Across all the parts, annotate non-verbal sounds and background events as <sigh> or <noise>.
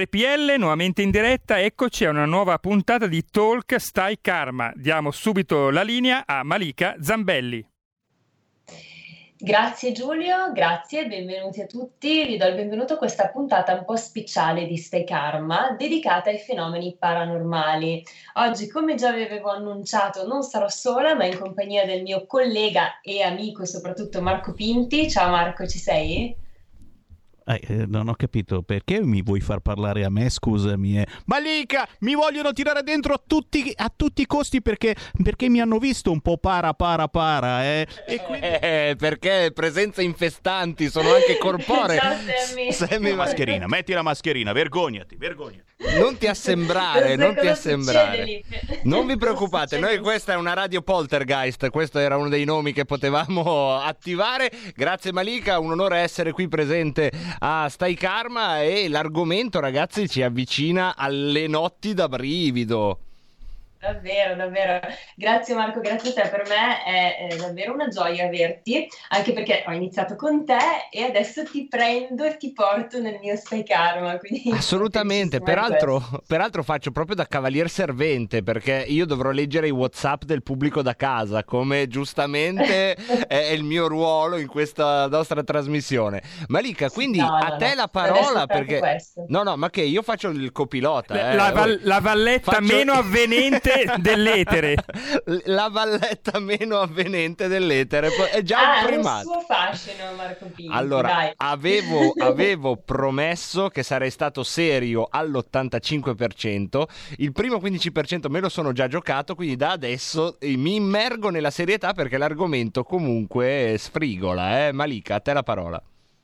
RPL nuovamente in diretta, eccoci a una nuova puntata di Talk Stai Karma. Diamo subito la linea a Malika Zambelli. Grazie Giulio, grazie, benvenuti a tutti. Vi do il benvenuto a questa puntata un po' speciale di Stay Karma dedicata ai fenomeni paranormali. Oggi, come già vi avevo annunciato, non sarò sola, ma in compagnia del mio collega e amico, soprattutto Marco Pinti. Ciao Marco, ci sei? Eh, eh, non ho capito perché mi vuoi far parlare a me, scusami. eh. Malika, mi vogliono tirare dentro a tutti, a tutti i costi perché, perché mi hanno visto un po' para para para, eh. E quindi... Eh, perché presenze infestanti sono anche corporee. <laughs> Sammy. Sammy, Mascherina, metti la mascherina, vergognati, vergognati. non ti assembrare, Cosa non ti assembrare. Non vi preoccupate, noi questa è una radio poltergeist, questo era uno dei nomi che potevamo <laughs> attivare. Grazie Malika, un onore essere qui presente a Stai Karma e l'argomento ragazzi ci avvicina alle notti da brivido. Davvero, davvero. Grazie Marco, grazie a te. Per me è, è davvero una gioia averti, anche perché ho iniziato con te e adesso ti prendo e ti porto nel mio Stai Karma. Quindi <laughs> Assolutamente, di peraltro, peraltro faccio proprio da cavalier servente perché io dovrò leggere i WhatsApp del pubblico da casa, come giustamente <laughs> è il mio ruolo in questa nostra trasmissione. Malika, quindi No, a no, te no. la parola perché... questo. No, no, ma che io faccio il copilota. eh. La, val- la valletta Faccio- meno avvenente dell'etere. La valletta meno avvenente dell'etere è già Ah, un un primato. suo fascino Marco Pinti, Allora, dai. <laughs> avevo, avevo promesso che sarei stato serio all'85%, il primo 15% me lo sono già giocato, quindi da adesso eh, mi immergo nella serietà perché l'argomento comunque sfrigola, eh? Malika, a te la parola.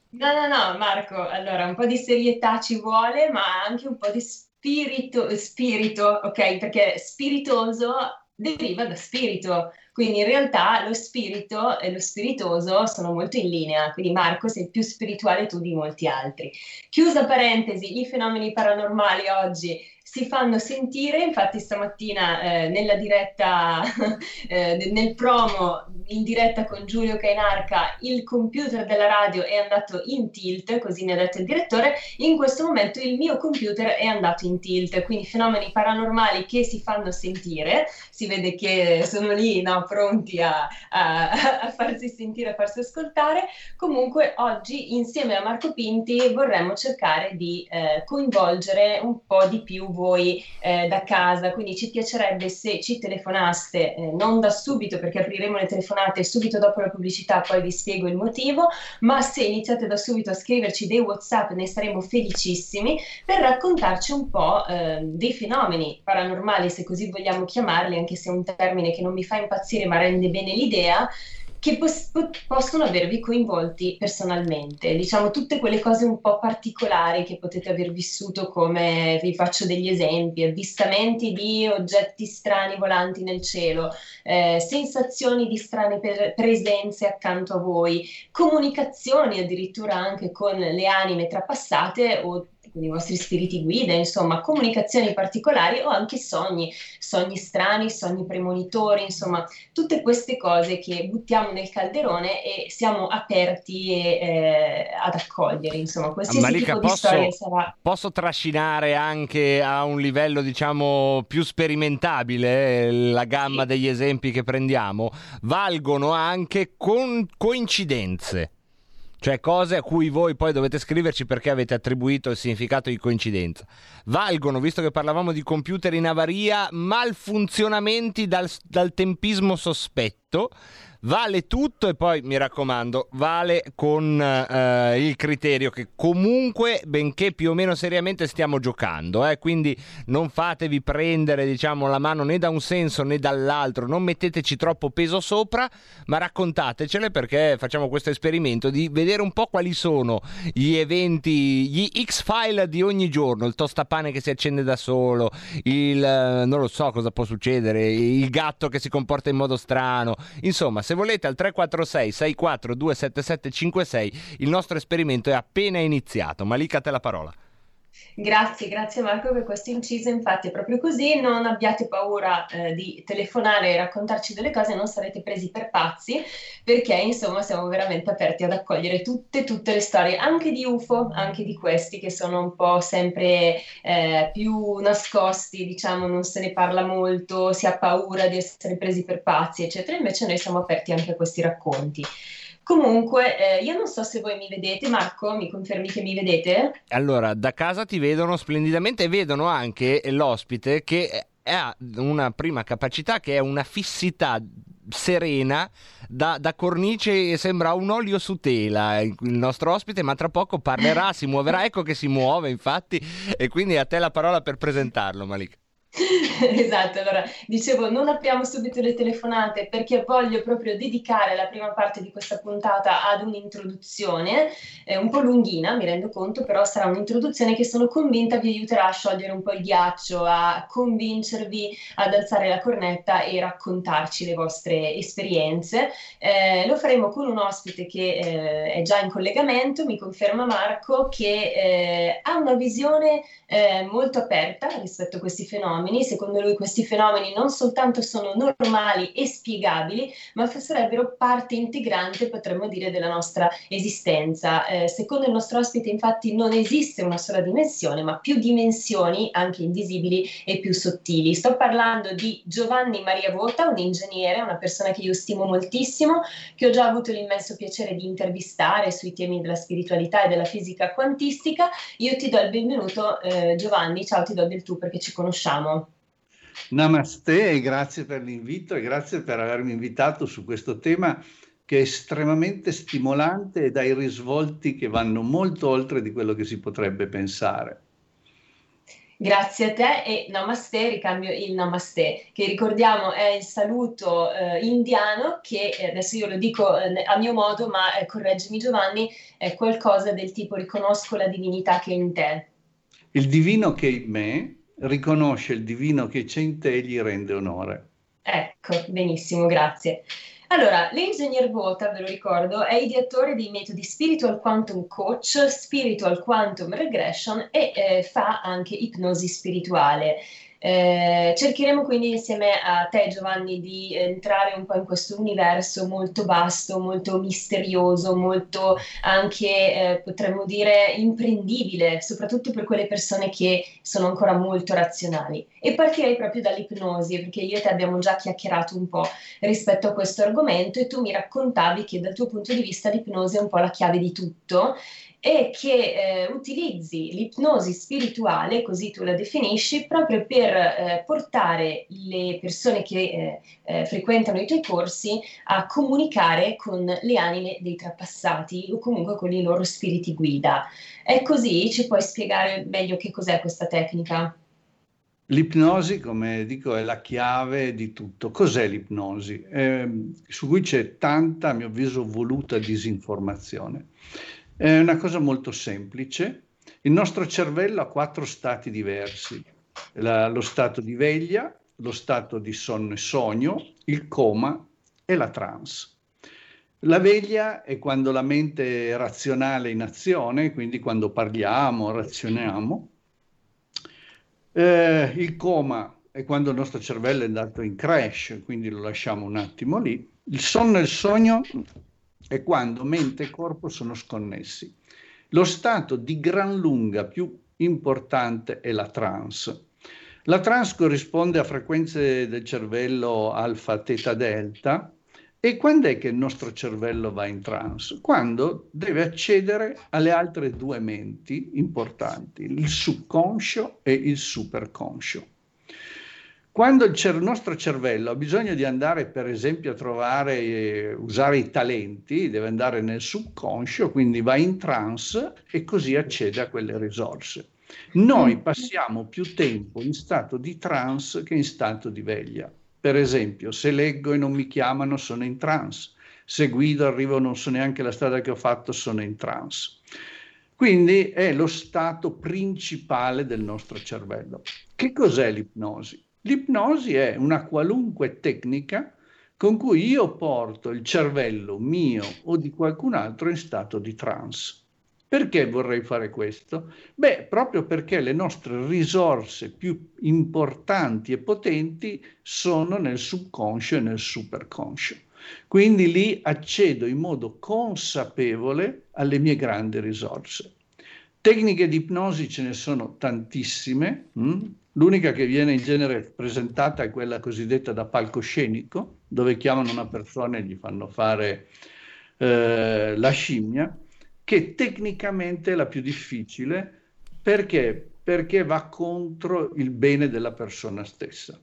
No, no, no, Marco, allora un po' di serietà ci vuole, ma anche un po' di spirito, spirito, ok? Perché spiritoso deriva da spirito, quindi in realtà lo spirito e lo spiritoso sono molto in linea, quindi Marco sei più spirituale tu di molti altri. Chiusa parentesi, i fenomeni paranormali oggi si fanno sentire, infatti stamattina eh, nella diretta, <laughs> eh, nel promo in diretta con Giulio Cainarca, il computer della radio è andato in tilt, così mi ha detto il direttore, in questo momento il mio computer è andato in tilt, quindi fenomeni paranormali che si fanno sentire, si vede che sono lì no, pronti a, a- <laughs> a farsi sentire, a farsi ascoltare. Comunque oggi insieme a Marco Pinti vorremmo cercare di eh, coinvolgere un po' di più voi eh, da casa, quindi ci piacerebbe se ci telefonaste, eh, non da subito perché apriremo le telefonate subito dopo la pubblicità, poi vi spiego il motivo, ma se iniziate da subito a scriverci dei WhatsApp ne saremo felicissimi per raccontarci un po' eh, dei fenomeni paranormali, se così vogliamo chiamarli, anche se è un termine che non mi fa impazzire ma rende bene l'idea, che pos- po- possono avervi coinvolti personalmente. Diciamo tutte quelle cose un po' particolari che potete aver vissuto, come vi faccio degli esempi, avvistamenti di oggetti strani volanti nel cielo, eh, sensazioni di strane per- presenze accanto a voi, comunicazioni addirittura anche con le anime trapassate o i vostri spiriti guida, insomma, comunicazioni particolari o anche sogni, sogni strani, sogni premonitori, insomma, tutte queste cose che buttiamo nel calderone e siamo aperti e, eh, ad accogliere, insomma, qualsiasi Malika, tipo di posso, storia sarà. posso trascinare anche a un livello, diciamo, più sperimentabile eh, la gamma degli esempi che prendiamo? Valgono anche con coincidenze. Cioè cose a cui voi poi dovete scriverci perché avete attribuito il significato di coincidenza. Valgono, visto che parlavamo di computer in avaria, malfunzionamenti dal, dal tempismo sospetto. Vale tutto e poi mi raccomando, vale con eh, il criterio che comunque, benché più o meno seriamente stiamo giocando, eh, quindi non fatevi prendere diciamo, la mano né da un senso né dall'altro, non metteteci troppo peso sopra, ma raccontatecele perché facciamo questo esperimento di vedere un po' quali sono gli eventi, gli X-file di ogni giorno, il tostapane che si accende da solo, il eh, non lo so cosa può succedere, il gatto che si comporta in modo strano, insomma se volete al 346 64 27756 il nostro esperimento è appena iniziato. Malika, te la parola. Grazie, grazie Marco per questo inciso, infatti è proprio così, non abbiate paura eh, di telefonare e raccontarci delle cose, non sarete presi per pazzi, perché insomma siamo veramente aperti ad accogliere tutte, tutte le storie, anche di UFO, anche di questi che sono un po' sempre eh, più nascosti, diciamo non se ne parla molto, si ha paura di essere presi per pazzi, eccetera, invece noi siamo aperti anche a questi racconti. Comunque, eh, io non so se voi mi vedete, Marco, mi confermi che mi vedete? Allora, da casa ti vedono splendidamente e vedono anche l'ospite che ha una prima capacità che è una fissità serena da, da cornice sembra un olio su tela il nostro ospite ma tra poco parlerà si muoverà <laughs> ecco che si muove infatti e quindi a te la parola per presentarlo Malik <laughs> Esatto, allora dicevo non apriamo subito le telefonate perché voglio proprio dedicare la prima parte di questa puntata ad un'introduzione, eh, un po' lunghina, mi rendo conto, però sarà un'introduzione che sono convinta vi aiuterà a sciogliere un po' il ghiaccio, a convincervi ad alzare la cornetta e raccontarci le vostre esperienze. Eh, lo faremo con un ospite che eh, è già in collegamento, mi conferma Marco, che eh, ha una visione eh, molto aperta rispetto a questi fenomeni. Secondo lui questi fenomeni non soltanto sono normali e spiegabili, ma sarebbero parte integrante, potremmo dire, della nostra esistenza. Eh, secondo il nostro ospite, infatti, non esiste una sola dimensione, ma più dimensioni, anche invisibili e più sottili. Sto parlando di Giovanni Maria Vota, un ingegnere, una persona che io stimo moltissimo, che ho già avuto l'immenso piacere di intervistare sui temi della spiritualità e della fisica quantistica. Io ti do il benvenuto, eh, Giovanni. Ciao, ti do del tu perché ci conosciamo. Namaste e grazie per l'invito e grazie per avermi invitato su questo tema che è estremamente stimolante e dai risvolti che vanno molto oltre di quello che si potrebbe pensare. Grazie a te e namaste, ricambio il namaste, che ricordiamo è il saluto eh, indiano che eh, adesso io lo dico eh, a mio modo, ma eh, correggimi Giovanni, è qualcosa del tipo riconosco la divinità che è in te. Il divino che è in me riconosce il divino che c'è in te e gli rende onore. Ecco, benissimo, grazie. Allora, l'ingegner Vota, ve lo ricordo, è ideatore dei metodi Spiritual Quantum Coach, Spiritual Quantum Regression e eh, fa anche ipnosi spirituale. Eh, cercheremo quindi insieme a te Giovanni di entrare un po' in questo universo molto vasto, molto misterioso, molto anche eh, potremmo dire imprendibile, soprattutto per quelle persone che sono ancora molto razionali. E partirei proprio dall'ipnosi, perché io e te abbiamo già chiacchierato un po' rispetto a questo argomento e tu mi raccontavi che dal tuo punto di vista l'ipnosi è un po' la chiave di tutto e che eh, utilizzi l'ipnosi spirituale, così tu la definisci, proprio per eh, portare le persone che eh, eh, frequentano i tuoi corsi a comunicare con le anime dei trapassati o comunque con i loro spiriti guida. È così? Ci puoi spiegare meglio che cos'è questa tecnica? L'ipnosi, come dico, è la chiave di tutto. Cos'è l'ipnosi? Eh, su cui c'è tanta, a mio avviso, voluta disinformazione. È una cosa molto semplice. Il nostro cervello ha quattro stati diversi. La, lo stato di veglia, lo stato di sonno e sogno, il coma e la trance. La veglia è quando la mente è razionale in azione, quindi quando parliamo, razioniamo. Eh, il coma è quando il nostro cervello è andato in crash, quindi lo lasciamo un attimo lì. Il sonno e il sogno è quando mente e corpo sono sconnessi. Lo stato di gran lunga più importante è la trance. La trance corrisponde a frequenze del cervello alfa, teta, delta. E quando è che il nostro cervello va in trance? Quando deve accedere alle altre due menti importanti, il subconscio e il superconscio. Quando il cer- nostro cervello ha bisogno di andare, per esempio, a trovare, eh, usare i talenti, deve andare nel subconscio, quindi va in trance e così accede a quelle risorse. Noi passiamo più tempo in stato di trance che in stato di veglia. Per esempio, se leggo e non mi chiamano, sono in trance. Se guido, arrivo, non so neanche la strada che ho fatto, sono in trance. Quindi è lo stato principale del nostro cervello. Che cos'è l'ipnosi? L'ipnosi è una qualunque tecnica con cui io porto il cervello mio o di qualcun altro in stato di trance. Perché vorrei fare questo? Beh, proprio perché le nostre risorse più importanti e potenti sono nel subconscio e nel superconscio. Quindi lì accedo in modo consapevole alle mie grandi risorse. Tecniche di ipnosi ce ne sono tantissime, hm? L'unica che viene in genere presentata è quella cosiddetta da palcoscenico, dove chiamano una persona e gli fanno fare eh, la scimmia, che tecnicamente è la più difficile perché? perché va contro il bene della persona stessa.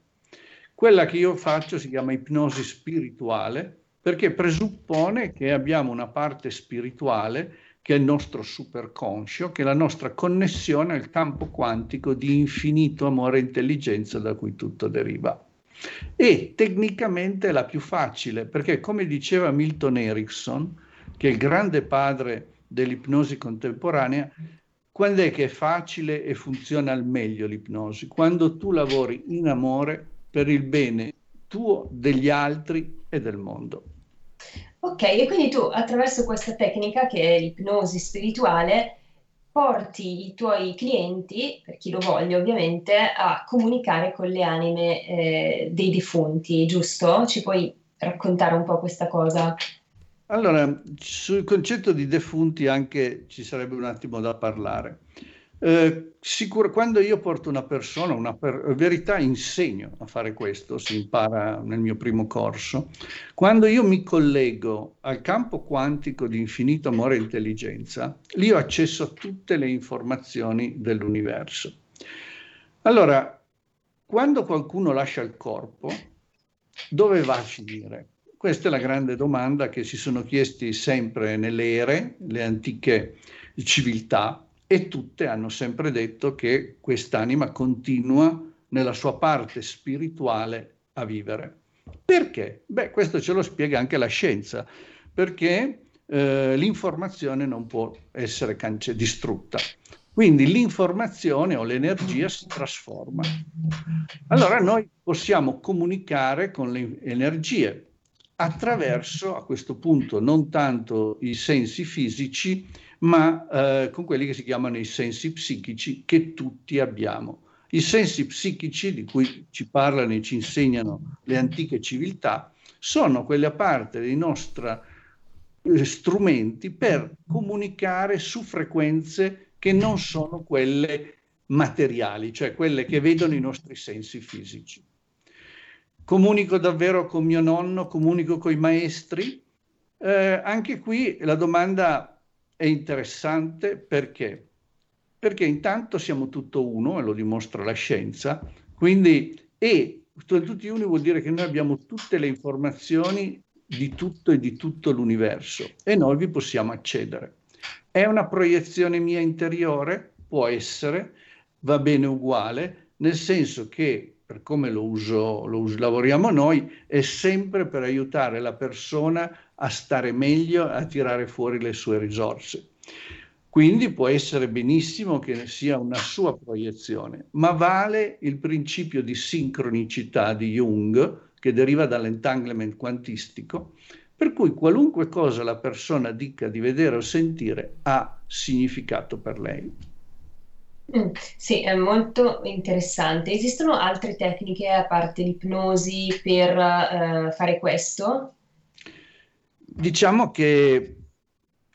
Quella che io faccio si chiama ipnosi spirituale perché presuppone che abbiamo una parte spirituale che è il nostro superconscio, che è la nostra connessione al campo quantico di infinito amore e intelligenza da cui tutto deriva. E tecnicamente è la più facile perché, come diceva Milton Erickson, che è il grande padre dell'ipnosi contemporanea, quando è che è facile e funziona al meglio l'ipnosi? Quando tu lavori in amore per il bene tuo, degli altri e del mondo. Ok, e quindi tu attraverso questa tecnica che è l'ipnosi spirituale porti i tuoi clienti, per chi lo voglia ovviamente, a comunicare con le anime eh, dei defunti, giusto? Ci puoi raccontare un po' questa cosa? Allora, sul concetto di defunti anche ci sarebbe un attimo da parlare. Eh, sicur- quando io porto una persona, una per- verità, insegno a fare questo, si impara nel mio primo corso. Quando io mi collego al campo quantico di infinito amore e intelligenza, lì ho accesso a tutte le informazioni dell'universo. Allora, quando qualcuno lascia il corpo, dove va a finire? Questa è la grande domanda che si sono chiesti sempre nelle ere, le antiche civiltà, e tutte hanno sempre detto che quest'anima continua nella sua parte spirituale a vivere. Perché? Beh, questo ce lo spiega anche la scienza, perché eh, l'informazione non può essere cance- distrutta. Quindi l'informazione o l'energia si trasforma. Allora noi possiamo comunicare con le energie, attraverso a questo punto non tanto i sensi fisici, ma eh, con quelli che si chiamano i sensi psichici che tutti abbiamo. I sensi psichici di cui ci parlano e ci insegnano le antiche civiltà sono quelle a parte dei nostri eh, strumenti per comunicare su frequenze che non sono quelle materiali, cioè quelle che vedono i nostri sensi fisici. Comunico davvero con mio nonno, comunico con i maestri. Eh, anche qui la domanda è interessante perché? Perché intanto siamo tutto uno, e lo dimostra la scienza, quindi e tutti uni vuol dire che noi abbiamo tutte le informazioni di tutto e di tutto l'universo e noi vi possiamo accedere. È una proiezione mia interiore? Può essere, va bene uguale, nel senso che per come lo, uso, lo uso, lavoriamo noi, è sempre per aiutare la persona a stare meglio, a tirare fuori le sue risorse. Quindi può essere benissimo che sia una sua proiezione, ma vale il principio di sincronicità di Jung, che deriva dall'entanglement quantistico, Per cui qualunque cosa la persona dica di vedere o sentire ha significato per lei. Mm, sì, è molto interessante. Esistono altre tecniche a parte l'ipnosi per eh, fare questo? Diciamo che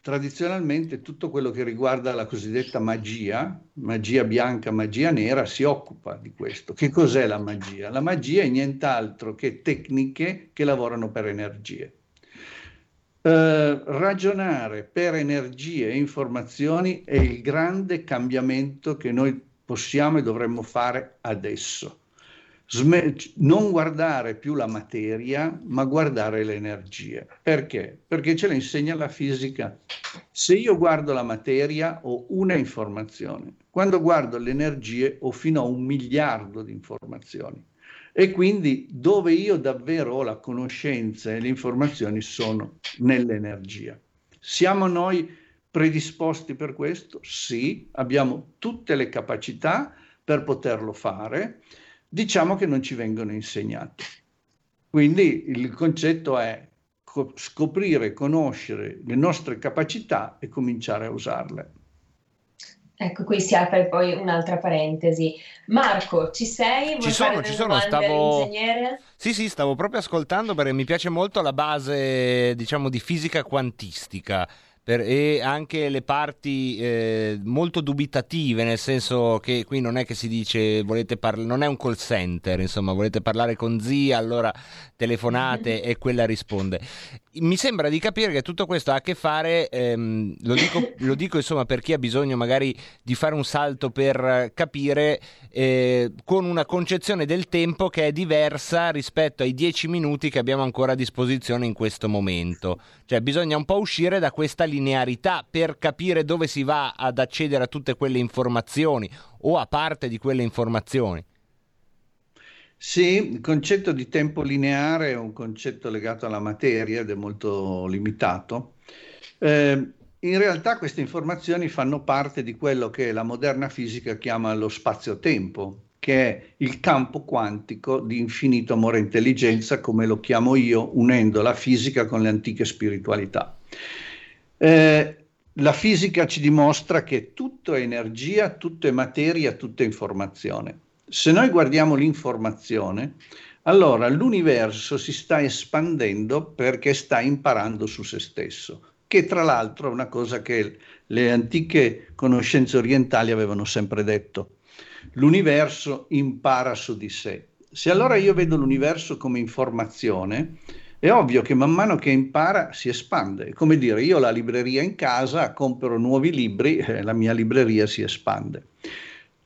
tradizionalmente tutto quello che riguarda la cosiddetta magia, magia bianca, magia nera, si occupa di questo. Che cos'è la magia? La magia è nient'altro che tecniche che lavorano per energie. Eh, ragionare per energie e informazioni è il grande cambiamento che noi possiamo e dovremmo fare adesso. Sme- non guardare più la materia, ma guardare le energie. Perché? Perché ce le insegna la fisica. Se io guardo la materia ho una informazione, quando guardo le energie ho fino a un miliardo di informazioni. E quindi dove io davvero ho la conoscenza e le informazioni sono nell'energia. Siamo noi predisposti per questo? Sì, abbiamo tutte le capacità per poterlo fare, diciamo che non ci vengono insegnate. Quindi il concetto è scoprire, conoscere le nostre capacità e cominciare a usarle. Ecco, qui si apre poi un'altra parentesi. Marco, ci sei? Vuoi Ci sono, ci sono, stavo-? Sì, sì, stavo proprio ascoltando perché mi piace molto la base, diciamo, di fisica quantistica. Per- e anche le parti eh, molto dubitative, nel senso che qui non è che si dice volete parlare, non è un call center, insomma, volete parlare con zia, allora telefonate <laughs> e quella risponde. Mi sembra di capire che tutto questo ha a che fare, ehm, lo, dico, lo dico insomma per chi ha bisogno magari di fare un salto per capire eh, con una concezione del tempo che è diversa rispetto ai dieci minuti che abbiamo ancora a disposizione in questo momento. Cioè bisogna un po' uscire da questa linearità per capire dove si va ad accedere a tutte quelle informazioni o a parte di quelle informazioni. Sì, il concetto di tempo lineare è un concetto legato alla materia ed è molto limitato. Eh, in realtà queste informazioni fanno parte di quello che la moderna fisica chiama lo spazio-tempo, che è il campo quantico di infinito amore e intelligenza, come lo chiamo io, unendo la fisica con le antiche spiritualità. Eh, la fisica ci dimostra che tutto è energia, tutto è materia, tutto è informazione. Se noi guardiamo l'informazione, allora l'universo si sta espandendo perché sta imparando su se stesso, che tra l'altro è una cosa che le antiche conoscenze orientali avevano sempre detto. L'universo impara su di sé. Se allora io vedo l'universo come informazione, è ovvio che man mano che impara si espande. È come dire, io ho la libreria in casa, compro nuovi libri, eh, la mia libreria si espande.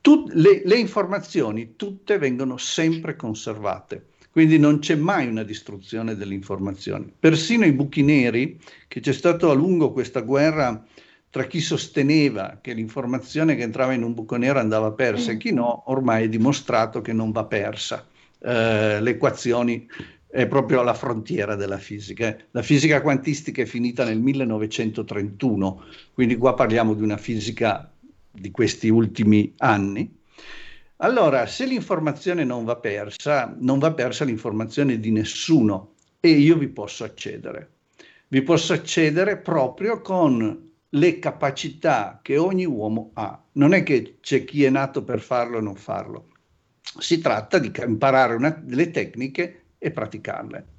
Tut- le, le informazioni tutte vengono sempre conservate, quindi non c'è mai una distruzione delle informazioni. Persino i buchi neri, che c'è stata a lungo questa guerra tra chi sosteneva che l'informazione che entrava in un buco nero andava persa e chi no, ormai è dimostrato che non va persa. Eh, le equazioni è proprio alla frontiera della fisica. eh. La fisica quantistica è finita nel 1931, quindi qua parliamo di una fisica di questi ultimi anni. Allora, se l'informazione non va persa, non va persa l'informazione di nessuno e io vi posso accedere. Vi posso accedere proprio con le capacità che ogni uomo ha. Non è che c'è chi è nato per farlo e non farlo. Si tratta di imparare una- delle tecniche e praticarle.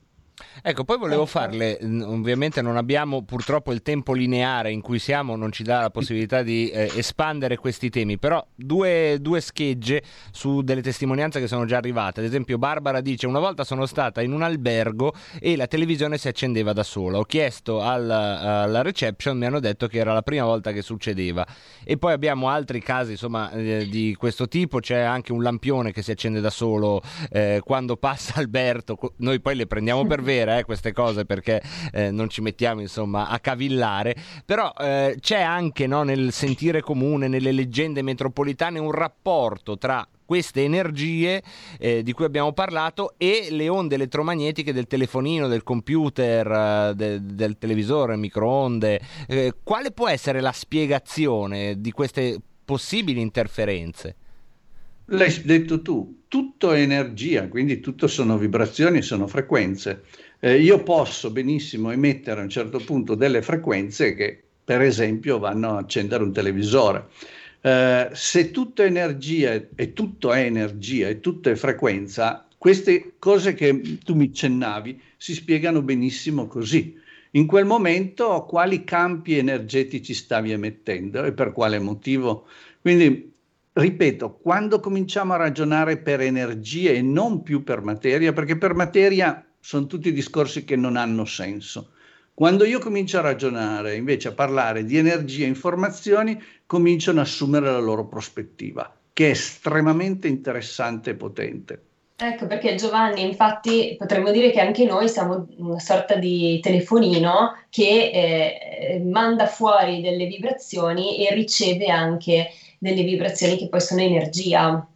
Ecco, poi volevo farle, mm, ovviamente non abbiamo purtroppo il tempo lineare in cui siamo, non ci dà la possibilità di eh, espandere questi temi, però due, due schegge su delle testimonianze che sono già arrivate. Ad esempio Barbara dice una volta sono stata in un albergo e la televisione si accendeva da sola, ho chiesto alla, alla reception, mi hanno detto che era la prima volta che succedeva. E poi abbiamo altri casi insomma eh, di questo tipo, c'è anche un lampione che si accende da solo eh, quando passa Alberto, noi poi le prendiamo per vere eh, queste cose perché eh, non ci mettiamo insomma a cavillare, però eh, c'è anche no, nel sentire comune, nelle leggende metropolitane un rapporto tra queste energie eh, di cui abbiamo parlato e le onde elettromagnetiche del telefonino, del computer, eh, de- del televisore, microonde. Eh, quale può essere la spiegazione di queste possibili interferenze? L'hai detto tu, tutto è energia, quindi tutto sono vibrazioni, sono frequenze. Eh, io posso benissimo emettere a un certo punto delle frequenze che, per esempio, vanno a accendere un televisore. Eh, se tutto è energia e tutto è energia e tutto è frequenza, queste cose che tu mi accennavi si spiegano benissimo così. In quel momento quali campi energetici stavi emettendo e per quale motivo? Quindi ripeto, quando cominciamo a ragionare per energie e non più per materia, perché per materia sono tutti discorsi che non hanno senso. Quando io comincio a ragionare, invece a parlare di energie e informazioni, cominciano ad assumere la loro prospettiva, che è estremamente interessante e potente. Ecco perché Giovanni, infatti potremmo dire che anche noi siamo una sorta di telefonino che eh, manda fuori delle vibrazioni e riceve anche delle vibrazioni che poi sono energia.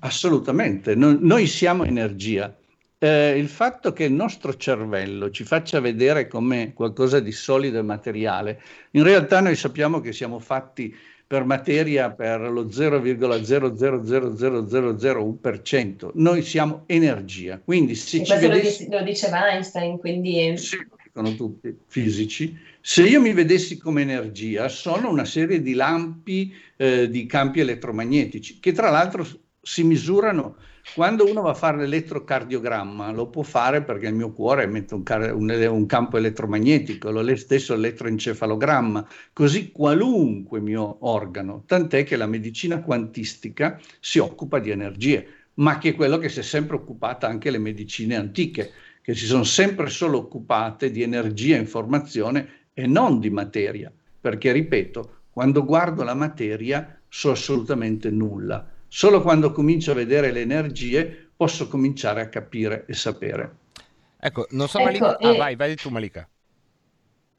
Assolutamente, no, noi siamo energia. Eh, il fatto che il nostro cervello ci faccia vedere come qualcosa di solido e materiale, in realtà noi sappiamo che siamo fatti per materia per lo 0,0000001%. Noi siamo energia, quindi se ci vedessi... lo diceva Einstein, quindi Sì, lo dicono tutti fisici. Se io mi vedessi come energia, sono una serie di lampi eh, di campi elettromagnetici che tra l'altro si misurano quando uno va a fare l'elettrocardiogramma, lo può fare perché il mio cuore emette un, car- un un campo elettromagnetico, lo stesso elettroencefalogramma, così qualunque mio organo, tant'è che la medicina quantistica si occupa di energie, ma che è quello che si è sempre occupata anche le medicine antiche che si sono sempre solo occupate di energia e informazione e non di materia, perché ripeto, quando guardo la materia so assolutamente nulla. Solo quando comincio a vedere le energie posso cominciare a capire e sapere. Ecco, non so Ecco, Malika. Ah, e- vai, vai tu Malika.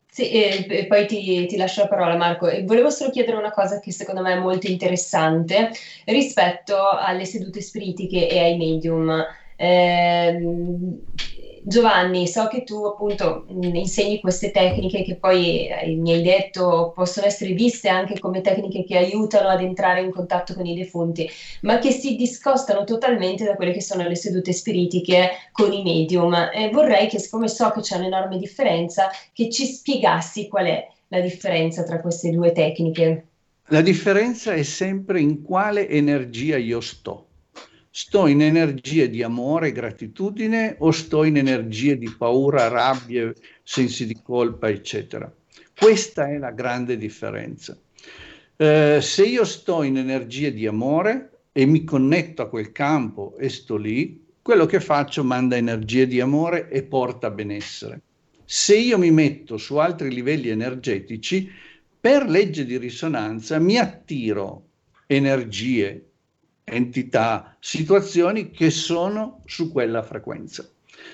Sì, e, e poi ti, ti lascio la parola Marco. E volevo solo chiedere una cosa che secondo me è molto interessante rispetto alle sedute spiritiche e ai medium. Ehm, Giovanni, so che tu appunto insegni queste tecniche che poi eh, mi hai detto possono essere viste anche come tecniche che aiutano ad entrare in contatto con i defunti, ma che si discostano totalmente da quelle che sono le sedute spiritiche con i medium. E vorrei che, siccome so che c'è un'enorme differenza, che ci spiegassi qual è la differenza tra queste due tecniche. La differenza è sempre in quale energia io sto. Sto in energie di amore e gratitudine o sto in energie di paura, rabbia, sensi di colpa, eccetera. Questa è la grande differenza. Eh, se io sto in energie di amore e mi connetto a quel campo e sto lì, quello che faccio manda energie di amore e porta benessere. Se io mi metto su altri livelli energetici, per legge di risonanza mi attiro energie, entità, situazioni che sono su quella frequenza.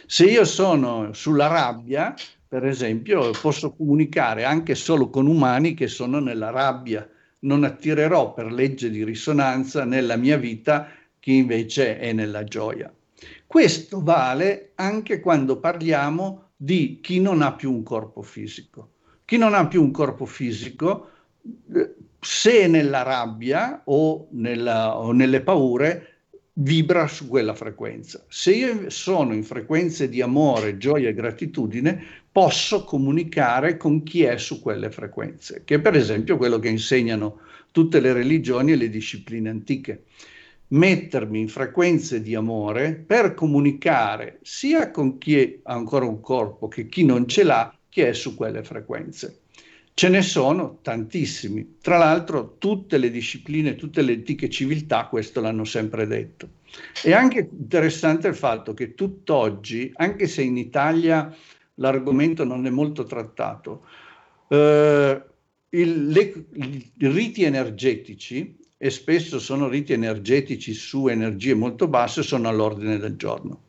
Se io sono sulla rabbia, per esempio, posso comunicare anche solo con umani che sono nella rabbia. Non attirerò per legge di risonanza nella mia vita chi invece è nella gioia. Questo vale anche quando parliamo di chi non ha più un corpo fisico. Chi non ha più un corpo fisico, eh, se nella rabbia o, nella- o nelle paure, vibra su quella frequenza. Se io sono in frequenze di amore, gioia e gratitudine, posso comunicare con chi è su quelle frequenze, che è per esempio quello che insegnano tutte le religioni e le discipline antiche. Mettermi in frequenze di amore per comunicare sia con chi ha ancora un corpo che chi non ce l'ha, che è su quelle frequenze. Ce ne sono tantissimi. Tra l'altro tutte le discipline, tutte le antiche civiltà questo l'hanno sempre detto. È anche interessante il fatto che tutt'oggi, anche se in Italia l'argomento non è molto trattato, eh, il- le- i riti energetici, e spesso sono riti energetici su energie molto basse, sono all'ordine del giorno.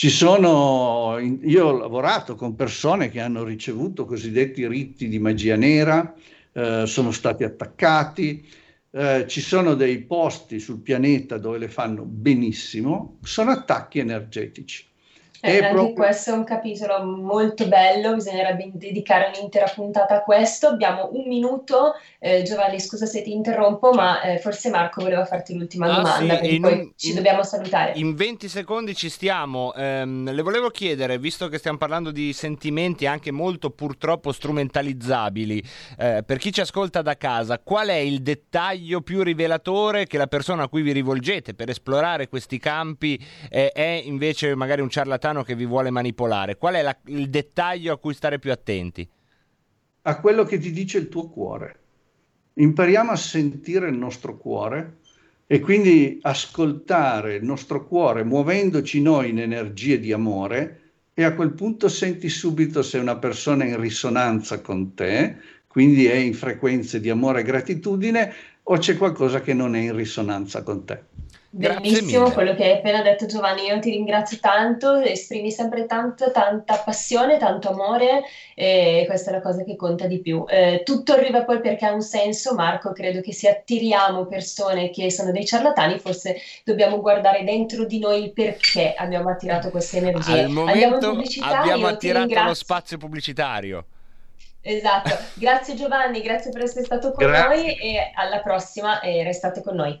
Ci sono, io ho lavorato con persone che hanno ricevuto cosiddetti riti di magia nera, eh, sono stati attaccati, eh, ci sono dei posti sul pianeta dove le fanno benissimo, sono attacchi energetici. Eh, anche proprio- questo è un capitolo molto bello, bisognerebbe dedicare un'intera puntata a questo. Abbiamo un minuto, eh, Giovanni, scusa se ti interrompo, ma eh, forse Marco voleva farti l'ultima Ah, domanda, sì, in poi ci in- dobbiamo salutare. In 20 secondi ci stiamo. Ehm, le volevo chiedere, visto che stiamo parlando di sentimenti anche molto purtroppo strumentalizzabili, eh, per chi ci ascolta da casa, qual è il dettaglio più rivelatore che la persona a cui vi rivolgete per esplorare questi campi è invece magari un ciarlatano che vi vuole manipolare? Qual è la- il dettaglio a cui stare più attenti? a quello che ti dice il tuo cuore. Impariamo a sentire il nostro cuore e quindi ascoltare il nostro cuore muovendoci noi in energie di amore e a quel punto senti subito se una persona è in risonanza con te, quindi è in frequenze di amore e gratitudine o c'è qualcosa che non è in risonanza con te. Bellissimo quello che hai appena detto Giovanni, io ti ringrazio tanto, esprimi sempre tanto, tanta passione, tanto amore e questa è la cosa che conta di più. Eh, tutto arriva poi perché ha un senso, Marco, credo che se attiriamo persone che sono dei ciarlatani, forse dobbiamo guardare dentro di noi il perché abbiamo attirato queste energie. Al Andiamo in momento pubblicità, abbiamo attirato lo spazio pubblicitario. Esatto, grazie Giovanni, grazie per essere stato con Grazie. noi e alla prossima e restate con noi.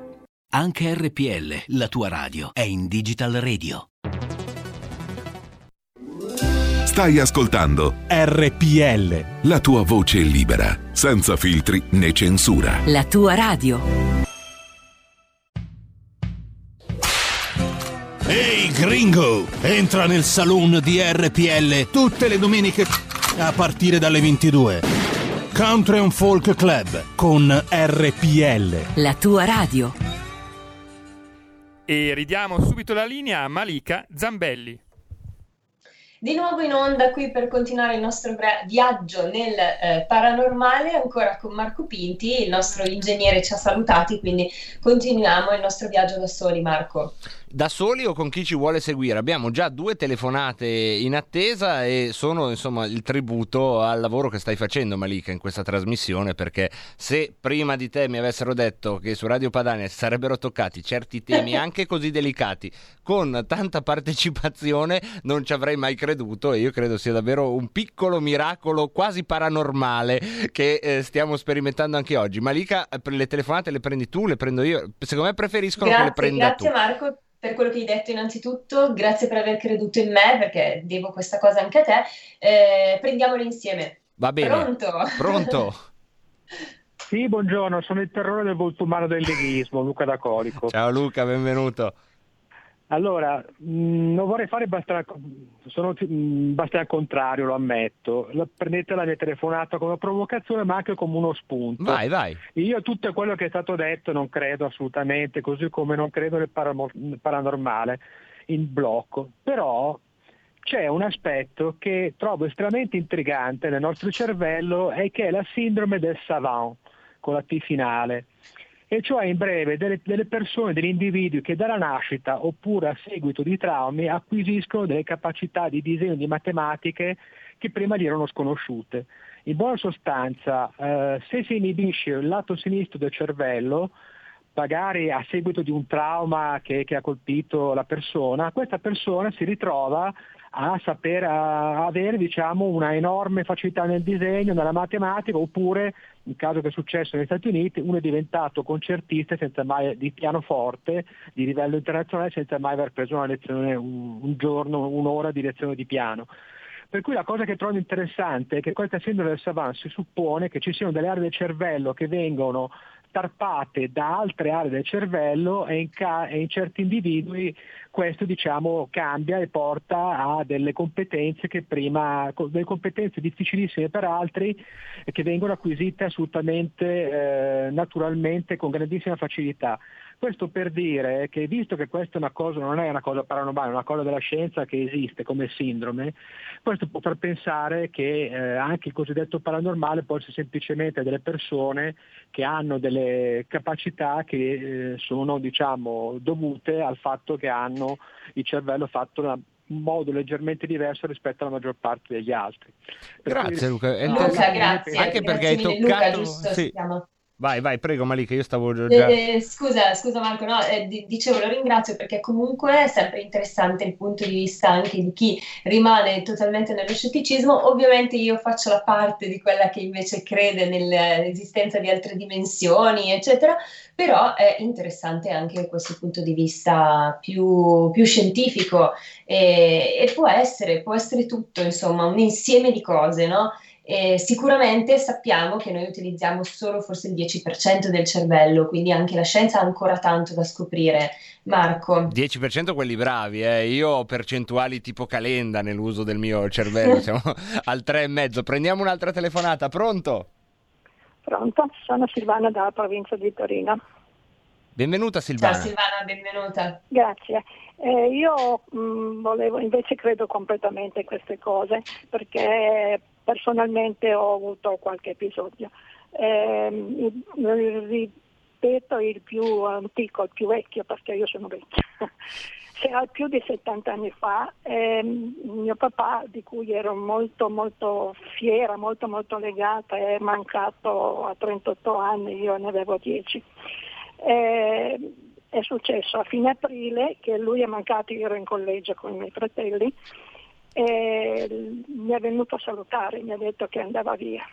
Anche RPL, la tua radio, è in Digital Radio. Stai ascoltando RPL. la tua voce libera, senza filtri né censura. La tua radio. Ehi gringo, entra nel saloon di RPL tutte le domeniche a partire dalle 22. Country and Folk Club con RPL. La tua radio. E ridiamo subito la linea a Malika Zambelli. Di nuovo in onda qui per continuare il nostro viaggio nel eh, paranormale, ancora con Marco Pinti, il nostro ingegnere ci ha salutati, quindi continuiamo il nostro viaggio da soli, Marco. Da soli o con chi ci vuole seguire? Abbiamo già due telefonate in attesa e sono insomma il tributo al lavoro che stai facendo Malika in questa trasmissione perché se prima di te mi avessero detto che su Radio Padania sarebbero toccati certi temi <laughs> anche così delicati con tanta partecipazione non ci avrei mai creduto e io credo sia davvero un piccolo miracolo quasi paranormale che eh, stiamo sperimentando anche oggi. Malika, eh, le telefonate le prendi tu, le prendo io? Secondo me preferiscono che le Grazie, prenda grazie tu. Marco per quello che hai detto innanzitutto, grazie per aver creduto in me, perché devo questa cosa anche a te. Eh, prendiamolo insieme. Va bene. Pronto? Pronto? Sì, buongiorno, sono il terrore del volto umano del leghismo, Luca da Colico. Ciao Luca, benvenuto. Allora, mh, non vorrei fare basta, sono mh, basta al contrario, lo ammetto. Prendete la mia telefonata come provocazione, ma anche come uno spunto. Vai, vai. Io tutto quello che è stato detto non credo assolutamente, così come non credo nel paranormale in blocco. Però c'è un aspetto che trovo estremamente intrigante nel nostro cervello e che è la sindrome del savant con la T finale. E cioè in breve delle, delle persone, degli individui che dalla nascita oppure a seguito di traumi acquisiscono delle capacità di disegno di matematiche che prima gli erano sconosciute. In buona sostanza, eh, se si inibisce il lato sinistro del cervello, magari a seguito di un trauma che, che ha colpito la persona, questa persona si ritrova a saper a avere diciamo, una enorme facilità nel disegno, nella matematica, oppure, in caso che è successo negli Stati Uniti, uno è diventato concertista mai, di pianoforte di livello internazionale senza mai aver preso una lezione, un, un giorno, un'ora di lezione di piano. Per cui la cosa che trovo interessante è che questa sindrome del savant si suppone che ci siano delle aree del cervello che vengono tarpate da altre aree del cervello e in, ca- e in certi individui questo diciamo cambia e porta a delle competenze prima, delle competenze difficilissime per altri che vengono acquisite assolutamente eh, naturalmente con grandissima facilità. Questo per dire che visto che questa è una cosa, non è una cosa paranormale, è una cosa della scienza che esiste come sindrome, questo può far pensare che eh, anche il cosiddetto paranormale può essere semplicemente delle persone che hanno delle capacità che eh, sono diciamo, dovute al fatto che hanno il cervello fatto da un modo leggermente diverso rispetto alla maggior parte degli altri. Per Grazie cui- Luca. Luca, grazie. Anche perché hai Grazie mille, Luca, toccato... giusto, Sì. si chiama. Vai, vai, prego Malika, io stavo già... Eh, eh, scusa, scusa Marco, no, eh, di- dicevo, lo ringrazio perché comunque è sempre interessante il punto di vista anche di chi rimane totalmente nello scetticismo. Ovviamente io faccio la parte di quella che invece crede nell'esistenza di altre dimensioni, eccetera, però è interessante anche questo punto di vista più, più scientifico e, e può essere, può essere tutto, insomma, un insieme di cose, no? E sicuramente sappiamo che noi utilizziamo solo forse il 10% del cervello, quindi anche la scienza ha ancora tanto da scoprire. Marco, 10% quelli bravi, eh. io ho percentuali tipo calenda nell'uso del mio cervello, <laughs> siamo al 3,5. Prendiamo un'altra telefonata, pronto? Pronto, sono Silvana dalla provincia di Torino. Benvenuta ciao Silvana. Silvana, benvenuta. Grazie. Eh, io mh, volevo, invece credo completamente queste cose perché personalmente ho avuto qualche episodio. Eh, ripeto il più antico, il più vecchio perché io sono vecchia. <laughs> C'era più di 70 anni fa, ehm, mio papà, di cui ero molto molto fiera, molto molto legata, è mancato a 38 anni, io ne avevo 10. Eh, è successo a fine aprile che lui è mancato, io ero in collegio con i miei fratelli, e mi è venuto a salutare, mi ha detto che andava via.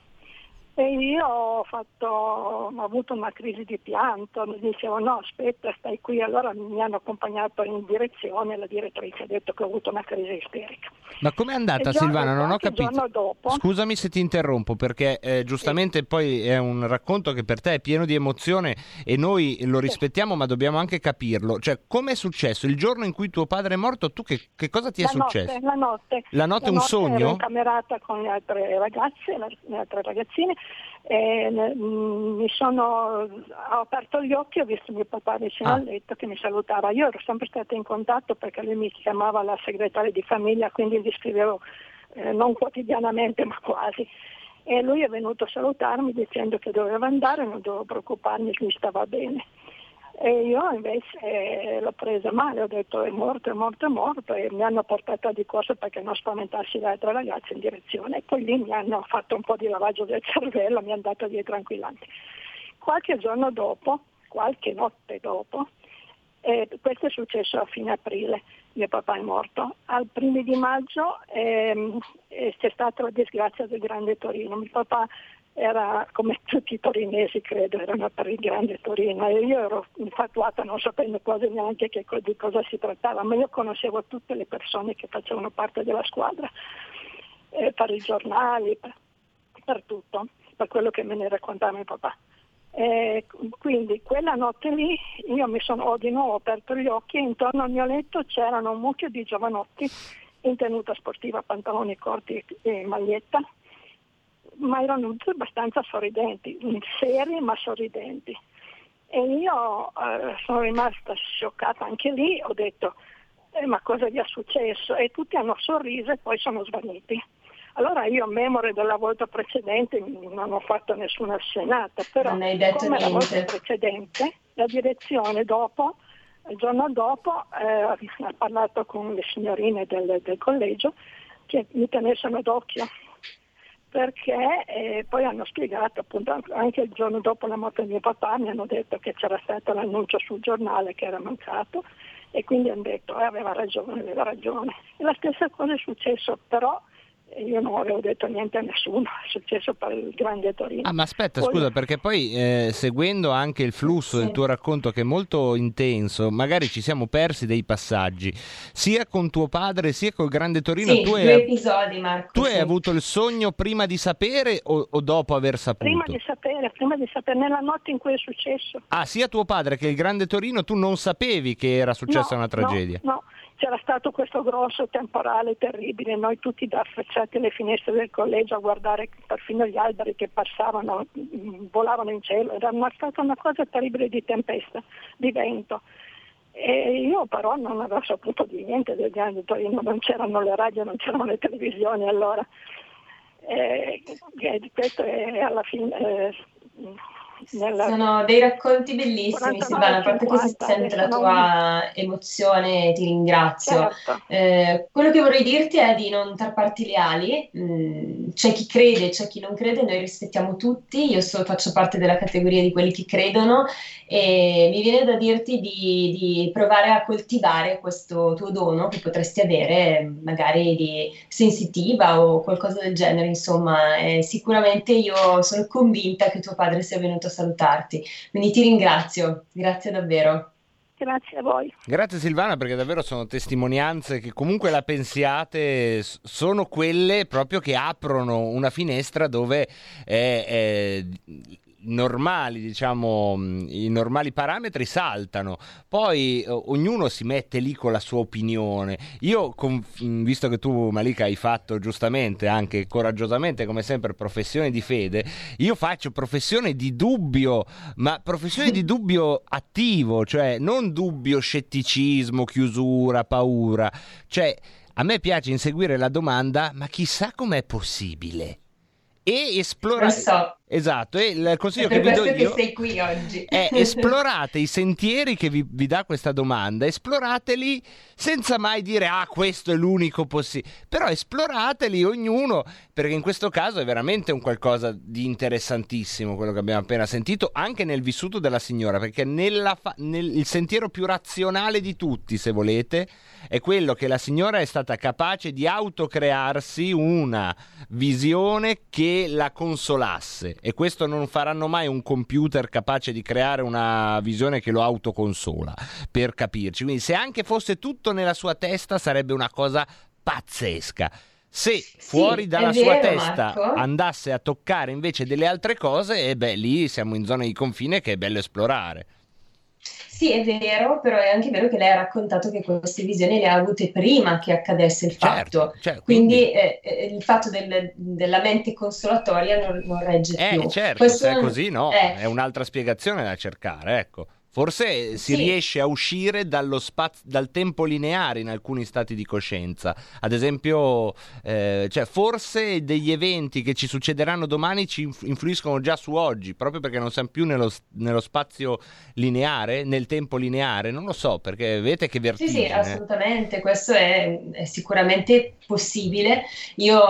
E io ho, fatto, ho avuto una crisi di pianto, mi dicevo no aspetta stai qui, allora mi hanno accompagnato in direzione, la direttrice ha detto che ho avuto una crisi isterica. Ma com'è andata giorno- Silvana? Non ho qualche capito. dopo- Scusami se ti interrompo perché eh, giustamente poi è un racconto che per te è pieno di emozione e noi lo rispettiamo ma dobbiamo anche capirlo. Cioè, com'è successo? Il giorno in cui tuo padre è morto, tu che, che cosa ti è la successo? Notte, la notte. La notte un Ero sogno? incamerata con le altre ragazze, le altre ragazzine, e, mh, mi sono, ho aperto gli occhi e ho visto mio papà vicino Ah. al letto che mi salutava. Io ero sempre stata in contatto perché lui mi chiamava la segretaria di famiglia, quindi gli scrivevo eh, non quotidianamente ma quasi. E lui è venuto a salutarmi dicendo che doveva andare, non dovevo preoccuparmi, che mi stava bene. E io invece eh, l'ho presa male, ho detto è morto, è morto, è morto e mi hanno portata di corsa perché non spaventassi le altre ragazze in direzione e poi lì mi hanno fatto un po' di lavaggio del <laughs> cervello, mi hanno dato dei tranquillanti. Qualche giorno dopo, qualche notte dopo, eh, questo è successo a fine aprile, mio papà è morto. Al primi di maggio ehm, eh, c'è stata la disgrazia del Grande Torino. Mio papà era come tutti i torinesi, credo, per il Grande Torino e io ero infatuata non sapendo quasi neanche che, di cosa si trattava, ma io conoscevo tutte le persone che facevano parte della squadra, eh, per i giornali, per, per tutto, per quello che me ne raccontava mio papà. Eh, quindi quella notte lì io mi sono di nuovo aperto gli occhi e intorno al mio letto c'erano un mucchio di giovanotti in tenuta sportiva, pantaloni corti e maglietta, ma erano tutti abbastanza sorridenti, seri ma sorridenti. E io eh, sono rimasta scioccata anche lì, ho detto "Eh, ma cosa gli è successo? E tutti hanno sorriso e poi sono svaniti. Allora io a memoria della volta precedente non ho fatto nessuna scenata, però come la volta precedente, la direzione dopo, il giorno dopo, eh, ha parlato con le signorine del, del collegio che mi tenessero d'occhio perché eh, poi hanno spiegato appunto anche il giorno dopo la morte di mio papà mi hanno detto che c'era stato l'annuncio sul giornale che era mancato e quindi hanno detto eh, aveva ragione, aveva ragione. E la stessa cosa è successo però io non avevo detto niente a nessuno, è successo per il grande Torino. Ah, ma aspetta, Poi- scusa, perché poi eh, seguendo anche il flusso del tuo racconto che è molto intenso, magari ci siamo persi dei passaggi, sia con tuo padre sia col Grande Torino. Sì, tu due hai, episodi, Marco. tu hai sì. avuto il sogno prima di sapere o, o dopo aver saputo? Prima di sapere, prima di sapere, nella notte in cui è successo. Ah, sia tuo padre che il Grande Torino tu non sapevi che era successa No, una tragedia. No, no. C'era stato questo grosso temporale terribile, noi tutti da affacciati alle finestre del collegio a guardare perfino gli alberi che passavano, mm, volavano in cielo, era stata una cosa terribile di tempesta, di vento. E io però non avevo saputo di niente del grande Torino, non c'erano le radio, non c'erano le televisioni allora. E, e questo è alla fine... eh, nella- Sono dei racconti bellissimi, 49, Silvana, a parte che si 50, sente la tua emozione, ti ringrazio. Certo. Eh, quello che vorrei dirti è di non tarparti le ali, Mm, c'è chi crede, c'è chi non crede, noi rispettiamo tutti, io so- faccio parte della categoria di quelli che credono e mi viene da dirti di, di provare a coltivare questo tuo dono che potresti avere, magari di sensitiva o qualcosa del genere, insomma, Eh, sicuramente io sono convinta che tuo padre sia venuto a salutarti, quindi ti ringrazio, grazie davvero. Grazie a voi. Grazie Silvana perché davvero sono testimonianze che comunque la pensiate sono quelle proprio che aprono una finestra dove eh, eh, normali, diciamo, mh, i normali parametri saltano. Poi eh, ognuno si mette lì con la sua opinione. Io, con- mh, visto che tu, Malika, hai fatto giustamente, anche coraggiosamente, come sempre, professione di fede, io faccio professione di dubbio, ma professione di dubbio attivo, cioè non dubbio, scetticismo, chiusura, paura. Cioè, a me piace inseguire la domanda, ma chissà com'è possibile? E esplorare... Esatto, e il consiglio che vi do questo che io sei qui oggi. è <laughs> esplorate i sentieri che vi, vi dà questa domanda, esplorateli senza mai dire ah questo è l'unico possibile, però esplorateli ognuno perché in questo caso è veramente un qualcosa di interessantissimo quello che abbiamo appena sentito anche nel vissuto della signora perché fa- nel- il sentiero più razionale di tutti se volete è quello che la signora è stata capace di autocrearsi una visione che la consolasse e questo non faranno mai un computer capace di creare una visione che lo autoconsola per capirci quindi se anche fosse tutto nella sua testa sarebbe una cosa pazzesca se fuori dalla è sua vero, testa Marco. andasse a toccare invece delle altre cose, e beh, lì siamo in zona di confine che è bello esplorare. Sì, è vero, però è anche vero che lei ha raccontato che queste visioni le ha avute prima che accadesse il fatto. Certo, Quindi eh, eh, il fatto del- della mente consolatoria non, non regge Eh, più. certo, Questo se è è- così no, eh, è un'altra spiegazione da cercare, ecco. Forse si Sì. riesce a uscire dallo spaz- dal tempo lineare in alcuni stati di coscienza. Ad esempio, eh, cioè forse degli eventi che ci succederanno domani ci inf- influiscono già su oggi, proprio perché non siamo più nello, nello spazio lineare, nel tempo lineare. Non lo so, perché vedete che Sì, vertigine. sì, assolutamente, questo è, è sicuramente possibile. Io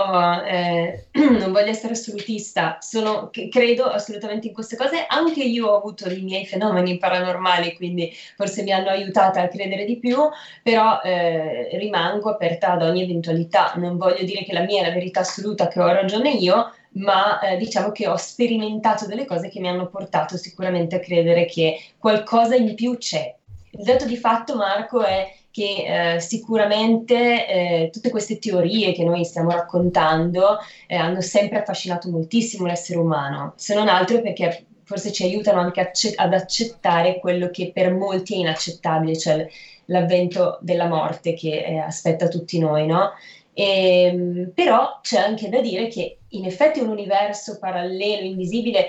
eh, <clears throat> non voglio essere assolutista, sono- credo assolutamente in queste cose. Anche io ho avuto i miei fenomeni paranormali, quindi forse mi hanno aiutata a credere di più, però eh, rimango aperta ad ogni eventualità. Non voglio dire che la mia è la verità assoluta, che ho ragione io, ma eh, diciamo che ho sperimentato delle cose che mi hanno portato sicuramente a credere che qualcosa in più c'è. Il dato di fatto, Marco, è che eh, sicuramente eh, tutte queste teorie che noi stiamo raccontando eh, hanno sempre affascinato moltissimo l'essere umano, se non altro perché forse ci aiutano anche ad accettare quello che per molti è inaccettabile, cioè l'avvento della morte che eh, aspetta tutti noi, no? Ehm, però c'è anche da dire che in effetti un universo parallelo, invisibile,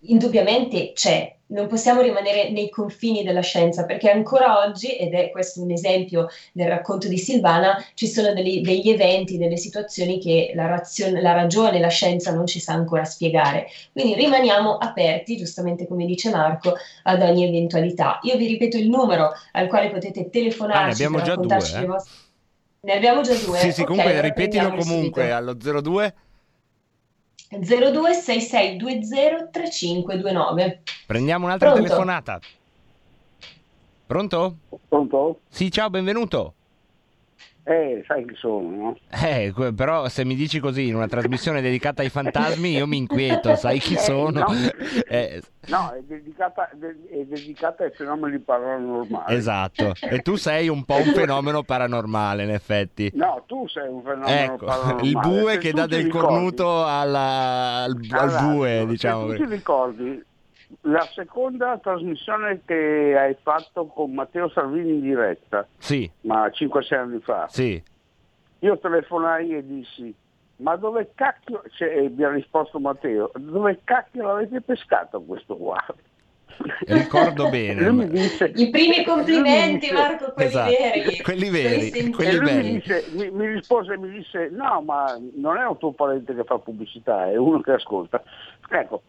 indubbiamente c'è. Non possiamo rimanere nei confini della scienza perché ancora oggi, ed è questo un esempio del racconto di Silvana, ci sono degli, degli eventi, delle situazioni che la, razio- la ragione, la scienza non ci sa ancora spiegare. Quindi rimaniamo aperti, giustamente come dice Marco, ad ogni eventualità. Io vi ripeto il numero al quale potete telefonarci Ah, per già raccontarci due, le eh? vostre... Ne abbiamo già due? Sì, sì, Ok, comunque ripetilo comunque allo 02. 0266203529. Prendiamo un'altra Pronto? telefonata. Pronto? Pronto? Sì, ciao, benvenuto. Eh, sai chi sono, no? Eh, però se mi dici così in una trasmissione dedicata ai fantasmi io mi inquieto, sai chi Eh, sono? no. <laughs> Eh, No, è dedicata, è dedicata ai fenomeni paranormali. esatto, e tu sei un po' un fenomeno paranormale in effetti. No, tu sei un fenomeno Ecco, paranormale. il bue Se che dà del ricordi- cornuto alla- al, al bue, se diciamo. tu ti ricordi, la seconda trasmissione che hai fatto con Matteo Salvini in diretta, Sì, ma 5-6 anni fa, sì. io telefonai e dissi, ma dove cacchio, cioè, e mi ha risposto Matteo, dove cacchio l'avete pescato questo qua? <laughs> Ricordo Lui mi bene. disse, I primi complimenti, dice- Marco, quelli Esatto. veri. <laughs> Quelli veri, quelli E lui mi, disse- mi- mi rispose e mi disse no ma non è un tuo parente che fa pubblicità è uno che ascolta ecco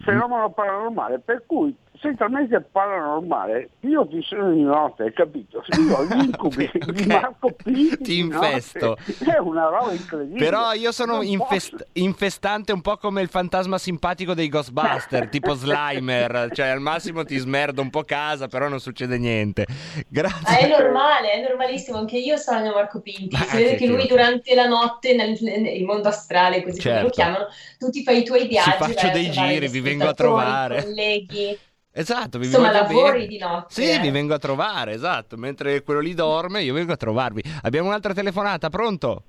fenomeno paranormale per cui sei talmente paranormale io ti sono di notte hai capito io ho gli <laughs> incubi di Marco P Ti infesto. <laughs> è una roba incredibile Però io sono infest- infestante un po' come il fantasma simpatico dei Ghostbuster, <laughs> tipo Slimer, cioè al massimo ti smerdo un po' casa, però non succede niente. Grazie. è normale, è normalissimo, anche io sogno Marco Pinti. Ma Si vede che lui durante la notte, nel, nel mondo astrale, così come lo Certo. chiamano, tu ti fai i tuoi viaggi. faccio vai a dei giri, vi vengo a trovare. colleghi. Esatto, vi Insomma, lavori bene. di notte, Sì, eh. vi vengo a trovare, esatto. Mentre quello lì dorme, io vengo a trovarvi. Abbiamo un'altra telefonata, pronto?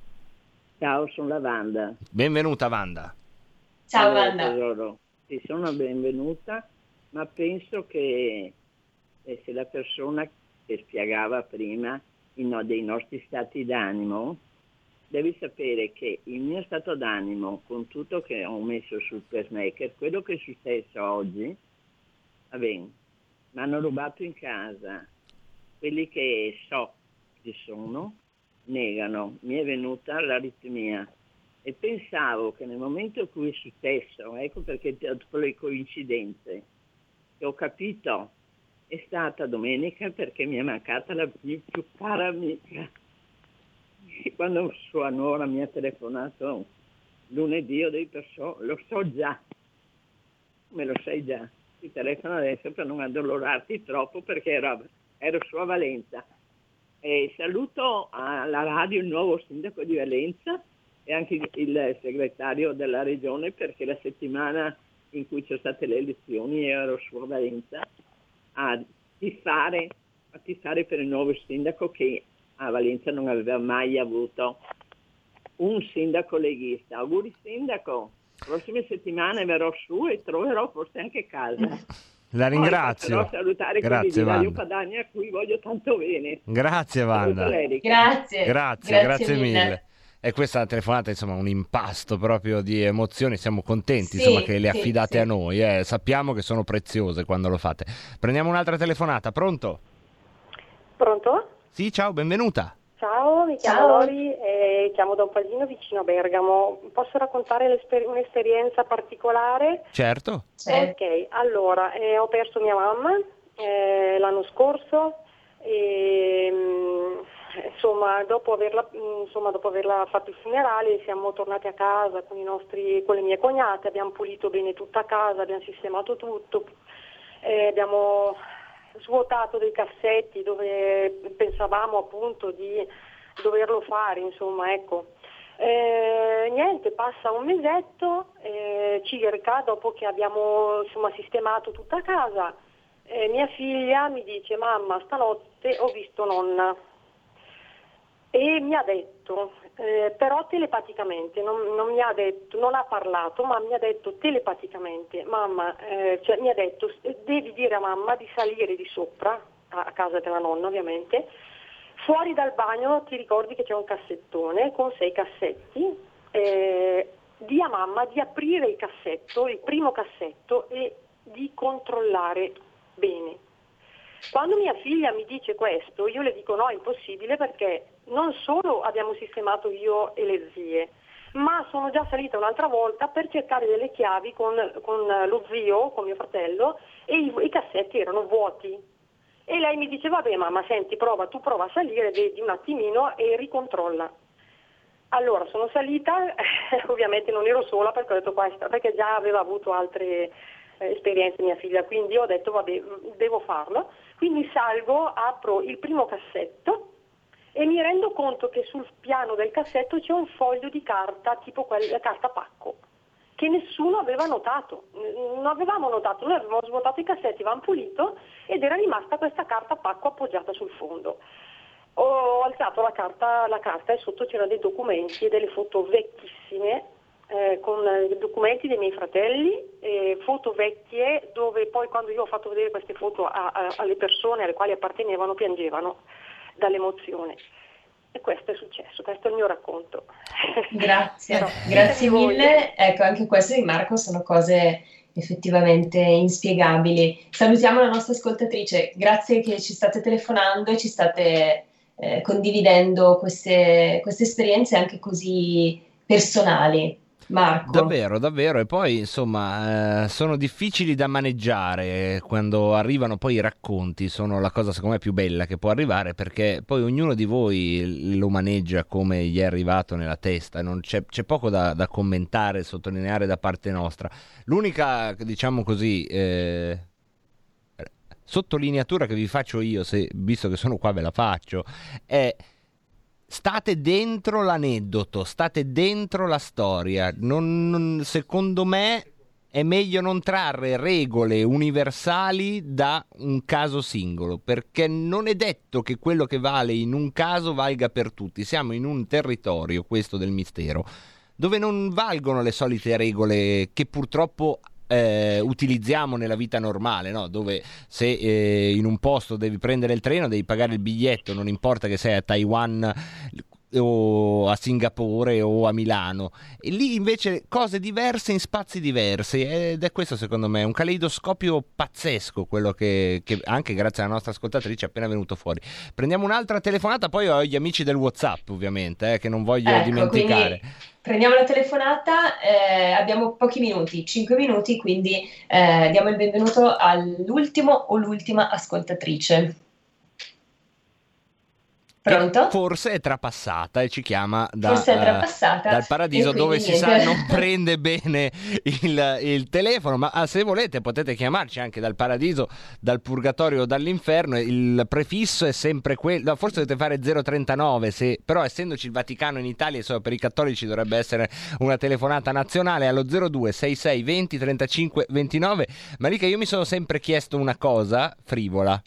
Ciao, sono la Wanda. Benvenuta, Wanda. Ciao Allora, Wanda. tesoro, Ti sono benvenuta, ma penso che eh, se la persona che spiegava prima dei nostri stati d'animo, devi sapere che il mio stato d'animo, con tutto che ho messo sul pacemaker, quello che è successo oggi, va bene, mi hanno rubato in casa, quelli che so ci sono, negano, mi è venuta l'aritmia. E pensavo che nel momento in cui è successo, ecco perché detto le coincidenze, che ho capito, è stata domenica perché mi è mancata la più, più cara amica. Quando sua nuora mi ha telefonato lunedì ho detto so, lo so già, me lo sai già, ti telefono adesso per non addolorarti troppo perché ero, ero su a Valenza. E saluto alla radio il nuovo sindaco di Valenza e anche il- segretario della regione perché la settimana in cui c'è state le elezioni ero su a Valenza a tifare, a tifare per il nuovo sindaco che a Valenza non aveva mai avuto un sindaco leghista. Auguri sindaco, prossime settimane verrò su e troverò forse anche casa. La Poi ringrazio. a salutare quelli Grazie, Wanda. Padania a cui voglio tanto bene. Grazie, Wanda. Saluto l'Erica. Grazie. Grazie, grazie mille. E questa telefonata, insomma, un impasto proprio di emozioni. Siamo contenti, Sì, insomma, che le sì, affidate sì. a noi. eh. Sappiamo che sono preziose quando lo fate. Prendiamo un'altra telefonata. Pronto? Pronto? Sì, ciao, benvenuta. Ciao, mi chiamo Ciao. Lori e chiamo da un paesino vicino a Bergamo. Posso raccontare un'esperienza particolare? Certo. Ok, allora, eh, ho perso mia mamma eh, l'anno scorso e mm, insomma dopo, averla, mm, insomma dopo averla fatto il funerale siamo tornati a casa con, i nostri, con le mie cognate, abbiamo pulito bene tutta casa, abbiamo sistemato tutto, eh, abbiamo svuotato dei cassetti dove pensavamo appunto di doverlo fare, insomma, ecco. Eh, niente, passa un mesetto, eh, circa, dopo che abbiamo insomma, sistemato tutta casa, eh, mia figlia mi dice mamma stanotte ho visto nonna e mi ha detto, eh, però telepaticamente, non, non mi ha detto, non ha parlato, ma mi ha detto telepaticamente, mamma, eh, cioè mi ha detto devi dire a mamma di salire di sopra, a, a casa della nonna ovviamente, fuori dal bagno ti ricordi che c'è un cassettone con sei cassetti, eh, di a mamma di aprire il cassetto, il primo cassetto e di controllare bene. Quando mia figlia mi dice questo, io le dico no, è impossibile perché non solo abbiamo sistemato io e le zie, ma sono già salita un'altra volta per cercare delle chiavi con, con lo zio, con mio fratello, e i, i cassetti erano vuoti. E lei mi dice, vabbè mamma, senti, prova, tu prova a salire, vedi un attimino e ricontrolla. Allora sono salita, <laughs> ovviamente non ero sola perché ho detto questa, perché già aveva avuto altre eh, esperienze mia figlia, quindi ho detto vabbè, mh, devo farlo. Quindi salgo, apro il primo cassetto e mi rendo conto che sul piano del cassetto c'è un foglio di carta, tipo quella carta pacco, che nessuno aveva notato. Non avevamo notato, noi avevamo svuotato i cassetti, avevamo pulito ed era rimasta questa carta pacco appoggiata sul fondo. Ho alzato la carta, la carta e sotto c'erano dei documenti e delle foto vecchissime eh, con eh, documenti dei miei fratelli, eh, foto vecchie dove poi quando io ho fatto vedere queste foto a- a- alle persone alle quali appartenevano piangevano dall'emozione. E questo è successo, questo è il mio racconto. Grazie, <laughs> Però, grazie mille. Ecco, anche queste di Marco sono cose effettivamente inspiegabili. Salutiamo la nostra ascoltatrice, grazie che ci state telefonando e ci state eh, condividendo queste, queste esperienze anche così personali. Marco. Davvero, davvero. E poi, insomma, eh, sono difficili da maneggiare quando arrivano poi i racconti. Sono la cosa, secondo me, più bella che può arrivare perché poi ognuno di voi lo maneggia come gli è arrivato nella testa. C'è, c'è poco da, da commentare, sottolineare da parte nostra. L'unica, diciamo così, eh, sottolineatura che vi faccio io, se, visto che sono qua ve la faccio, è state dentro l'aneddoto, state dentro la storia. Non- non- secondo me è meglio non trarre regole universali da un caso singolo, perché non è detto che quello che vale in un caso valga per tutti. Siamo in un territorio, questo del mistero, dove non valgono le solite regole che purtroppo eh, utilizziamo nella vita normale, no? dove se eh, in un posto devi prendere il treno, devi pagare il biglietto, non importa che sei a Taiwan o a Singapore o a Milano. E lì invece cose diverse in spazi diversi ed è questo secondo me un caleidoscopio pazzesco quello che, che anche grazie alla nostra ascoltatrice è appena venuto fuori. Prendiamo un'altra telefonata, poi ho gli amici del Whatsapp ovviamente eh, che non voglio Ecco, dimenticare. quindi prendiamo la telefonata, eh, abbiamo pochi minuti, 5 minuti, quindi eh, diamo il benvenuto all'ultimo o l'ultima ascoltatrice. Pronto? Forse è trapassata e ci chiama da, trapassata, dal paradiso dove si niente. sa <laughs> non prende bene il, il telefono, ma ah, se volete potete chiamarci anche dal paradiso, dal purgatorio o dall'inferno, il prefisso è sempre quello, forse dovete fare 039, se, però essendoci il Vaticano in Italia, insomma, per i cattolici dovrebbe essere una telefonata nazionale allo 02 66 20 35 29. Malika, io mi sono sempre chiesto una cosa frivola.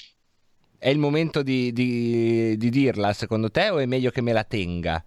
È il momento di, di- di dirla, secondo te, o è meglio che me la tenga?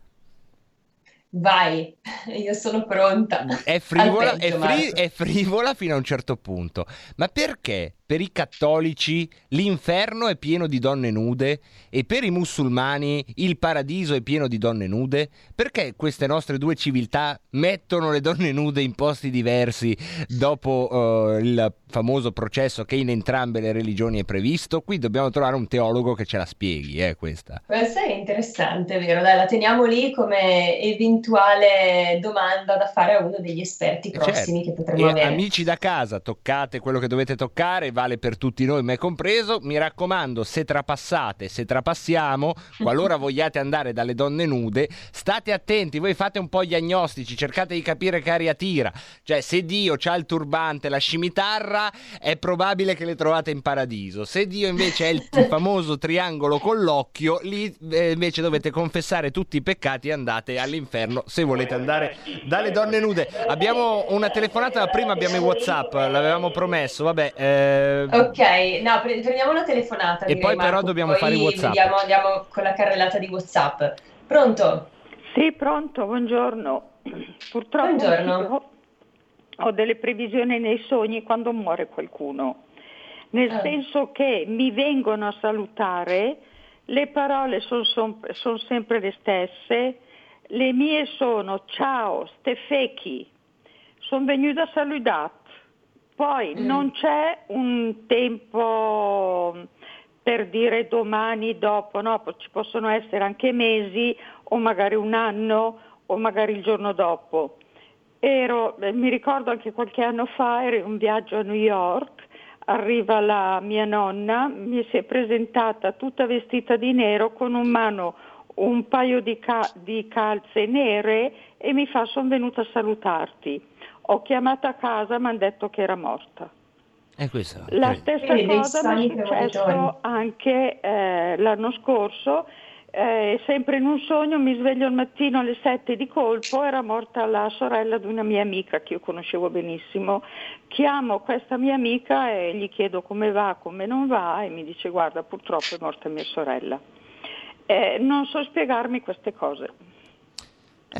Vai, io sono pronta. È frivola, Al è, peggio, fri- è frivola fino a un certo punto. Ma perché per i cattolici l'inferno è pieno di donne nude e per i musulmani il paradiso è pieno di donne nude? Perché queste nostre due civiltà mettono le donne nude in posti diversi dopo eh, il famoso processo che in entrambe le religioni è previsto? Qui dobbiamo trovare un teologo che ce la spieghi, eh, questa. Questa è interessante, vero? Dai, la teniamo lì come eventuale domanda da fare a uno degli esperti prossimi Certo. che potremmo E avere. amici da casa, toccate quello che dovete toccare, vale per tutti noi, me compreso. Mi raccomando, se trapassate, se trapassiamo, qualora <laughs> vogliate andare dalle donne nude, state attenti, voi fate un po' gli agnostici, cercate di capire che aria tira. Cioè, se Dio ha il turbante, la scimitarra, è probabile che le trovate in paradiso. Se Dio invece è il <laughs> famoso triangolo con l'occhio, lì eh, invece dovete confessare tutti i peccati e andate all'inferno se volete andare dalle donne nude. Abbiamo una telefonata, ma prima abbiamo i WhatsApp, l'avevamo promesso, vabbè. eh, Ok, no, pre- prendiamo una telefonata. E direi, poi però Marco, dobbiamo poi fare i WhatsApp. Vediamo, andiamo con la carrellata di WhatsApp. Pronto? Sì, pronto, buongiorno. Purtroppo Buongiorno. ho delle previsioni nei sogni quando muore qualcuno, nel Ah. senso che mi vengono a salutare, le parole sono sempre le stesse, le mie sono ciao, Stefechi, sono venuta a salutare. Poi Mm. non c'è un tempo per dire domani, dopo, no, ci possono essere anche mesi o magari un anno o magari il giorno dopo. Ero, eh, mi ricordo anche qualche anno fa, ero in un viaggio a New York, arriva la mia nonna, mi si è presentata tutta vestita di nero con in mano un paio di, ca- di calze nere e mi fa sono venuta a salutarti. Ho chiamato a casa, mi hanno detto che era morta. è questo. La stessa Vedi, dei cosa mi è successo anche eh, l'anno scorso, eh, sempre in un sogno mi sveglio al mattino alle 7 di colpo, era morta la sorella di una mia amica che io conoscevo benissimo. Chiamo questa mia amica e gli chiedo come va, come non va e mi dice guarda purtroppo è morta mia sorella. Eh, non so spiegarmi queste cose.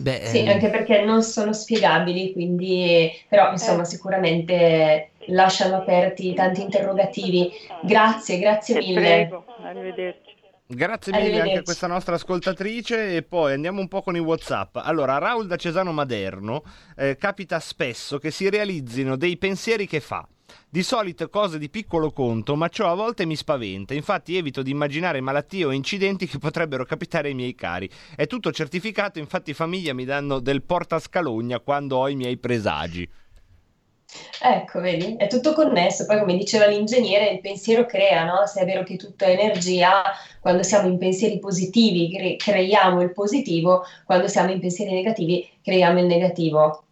Beh, Sì, ehm, anche perché non sono spiegabili, quindi però insomma sicuramente lasciano aperti tanti interrogativi. Grazie, grazie mille. prego, arrivederci. Grazie mille anche a questa nostra ascoltatrice e poi andiamo un po' con i Whatsapp. Allora, Raul da Cesano Maderno eh, capita spesso che si realizzino dei pensieri che fa. Di solito cose di piccolo conto, ma ciò a volte mi spaventa. Infatti evito di immaginare malattie o incidenti che potrebbero capitare ai miei cari. È tutto certificato, infatti famiglia mi danno del portascalogna quando ho i miei presagi. Ecco, vedi, è tutto connesso. Poi, come diceva l'ingegnere, il pensiero crea, no? Se è vero che tutto è energia, quando siamo in pensieri positivi cre- creiamo il positivo, quando siamo in pensieri negativi creiamo il negativo.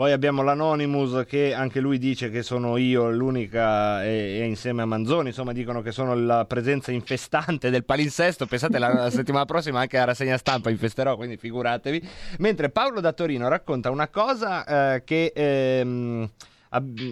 Poi abbiamo l'Anonymous che anche lui dice che sono io l'unica e, e insieme a Manzoni, insomma dicono che sono la presenza infestante del palinsesto, pensate la, la <laughs> settimana prossima anche la rassegna stampa infesterò, quindi figuratevi. Mentre Paolo da Torino racconta una cosa eh, che... ehm,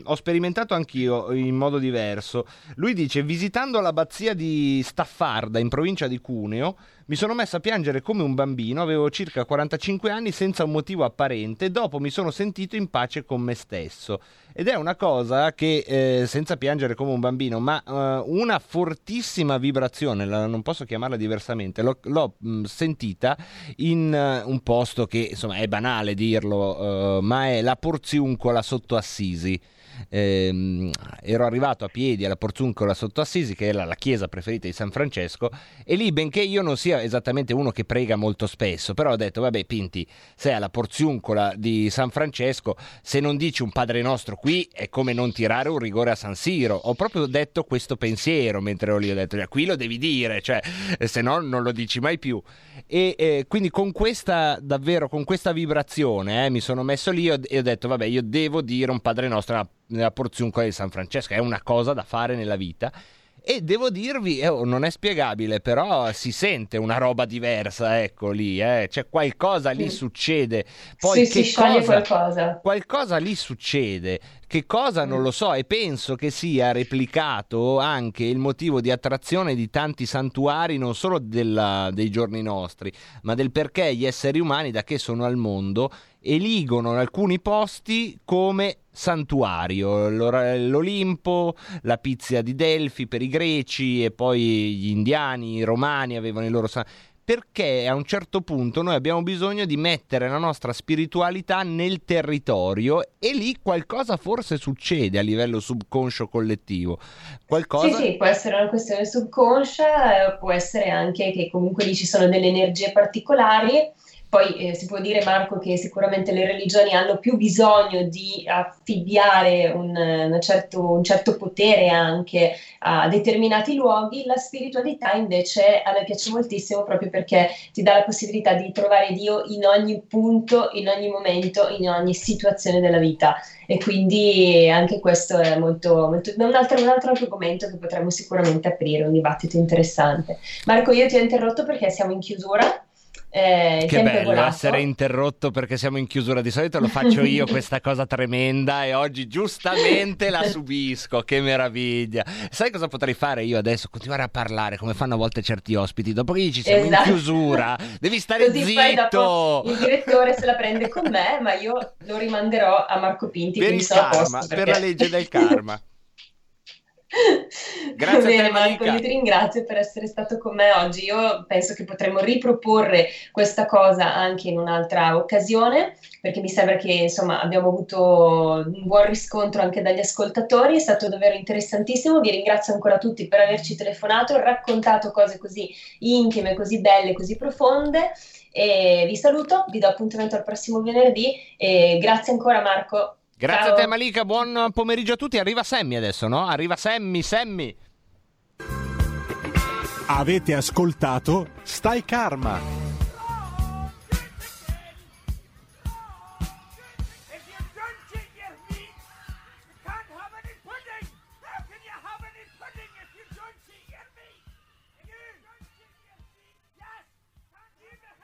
ho sperimentato anch'io in modo diverso. Lui dice: Visitando l'abbazia di Staffarda in provincia di Cuneo, mi sono messo a piangere come un bambino. Avevo circa 45 anni senza un motivo apparente. Dopo mi sono sentito in pace con me stesso. Ed è una cosa che, eh, senza piangere come un bambino, ma eh, una fortissima vibrazione, la- non posso chiamarla diversamente, l'ho, l'ho, mh, sentita in eh, un posto che insomma è banale dirlo, eh, ma è la Porziuncola sotto Assisi. Ehm, ero arrivato a piedi alla Porzuncola sotto Assisi, che è la, chiesa preferita di San Francesco, e lì, benché io non sia esattamente uno che prega molto spesso, però ho detto, vabbè, Pinti, sei alla Porzuncola di San Francesco, se non dici un Padre Nostro qui è come non tirare un rigore a San Siro. Ho proprio detto questo pensiero mentre ero lì, ho detto, "Eh, qui lo devi dire, cioè, se no non lo dici mai più. E eh, quindi con questa, davvero, con questa vibrazione, eh, mi sono messo lì e ho- detto, vabbè, io devo dire un Padre Nostro nella Porzuncola di San Francesco, è una cosa da fare nella vita. E devo dirvi, eh, oh, non è spiegabile, però si sente una roba diversa, ecco lì, eh. c'è qualcosa lì succede. Poi Sì, che si scioglie cosa, qualcosa. qualcosa lì succede. Che cosa non lo so e penso che sia replicato anche il motivo di attrazione di tanti santuari, non solo della- dei giorni nostri, ma del perché gli esseri umani, da che sono al mondo, eligono alcuni posti come santuario. L'Olimpo, la Pizia di Delfi per i greci e poi gli indiani, i romani avevano i loro santuari perché a un certo punto noi abbiamo bisogno di mettere la nostra spiritualità nel territorio e lì qualcosa forse succede a livello subconscio collettivo. Qualcosa Sì, sì, può essere una questione subconscia, eh, può essere anche che comunque lì ci sono delle energie particolari. Poi eh, si può dire, Marco, che sicuramente le religioni hanno più bisogno di affibbiare un, certo, un certo potere anche a determinati luoghi. La spiritualità invece a me piace moltissimo proprio perché ti dà la possibilità di trovare Dio in ogni punto, in ogni momento, in ogni situazione della vita. E quindi anche questo è molto, molto un, altro, un altro argomento che potremmo sicuramente aprire, un dibattito interessante. Marco, io ti ho interrotto perché siamo in chiusura. Eh, Che bello volato. essere interrotto perché siamo in chiusura. Di solito lo faccio io <laughs> questa cosa tremenda e oggi giustamente la subisco. Che meraviglia! Sai cosa potrei fare io adesso? Continuare a parlare come fanno a volte certi ospiti. Dopo che dici siamo Esatto. in chiusura, devi stare Così zitto. il direttore se la prende con me, ma io lo rimanderò a Marco Pinti, Per il karma, per la legge del karma. <laughs> Grazie a te, Bene, Marco, io ti ringrazio per essere stato con me oggi. Io penso che potremmo riproporre questa cosa anche in un'altra occasione, perché mi sembra che insomma abbiamo avuto un buon riscontro anche dagli ascoltatori, è stato davvero interessantissimo. Vi ringrazio ancora tutti per averci telefonato, raccontato cose così intime, così belle, così profonde. E vi saluto, vi do appuntamento al prossimo venerdì e grazie ancora Marco. Grazie Ciao. a te Malika, buon pomeriggio a tutti. Arriva Sammy adesso, no? Arriva Sammy, Sammy. Avete ascoltato Stai Karma.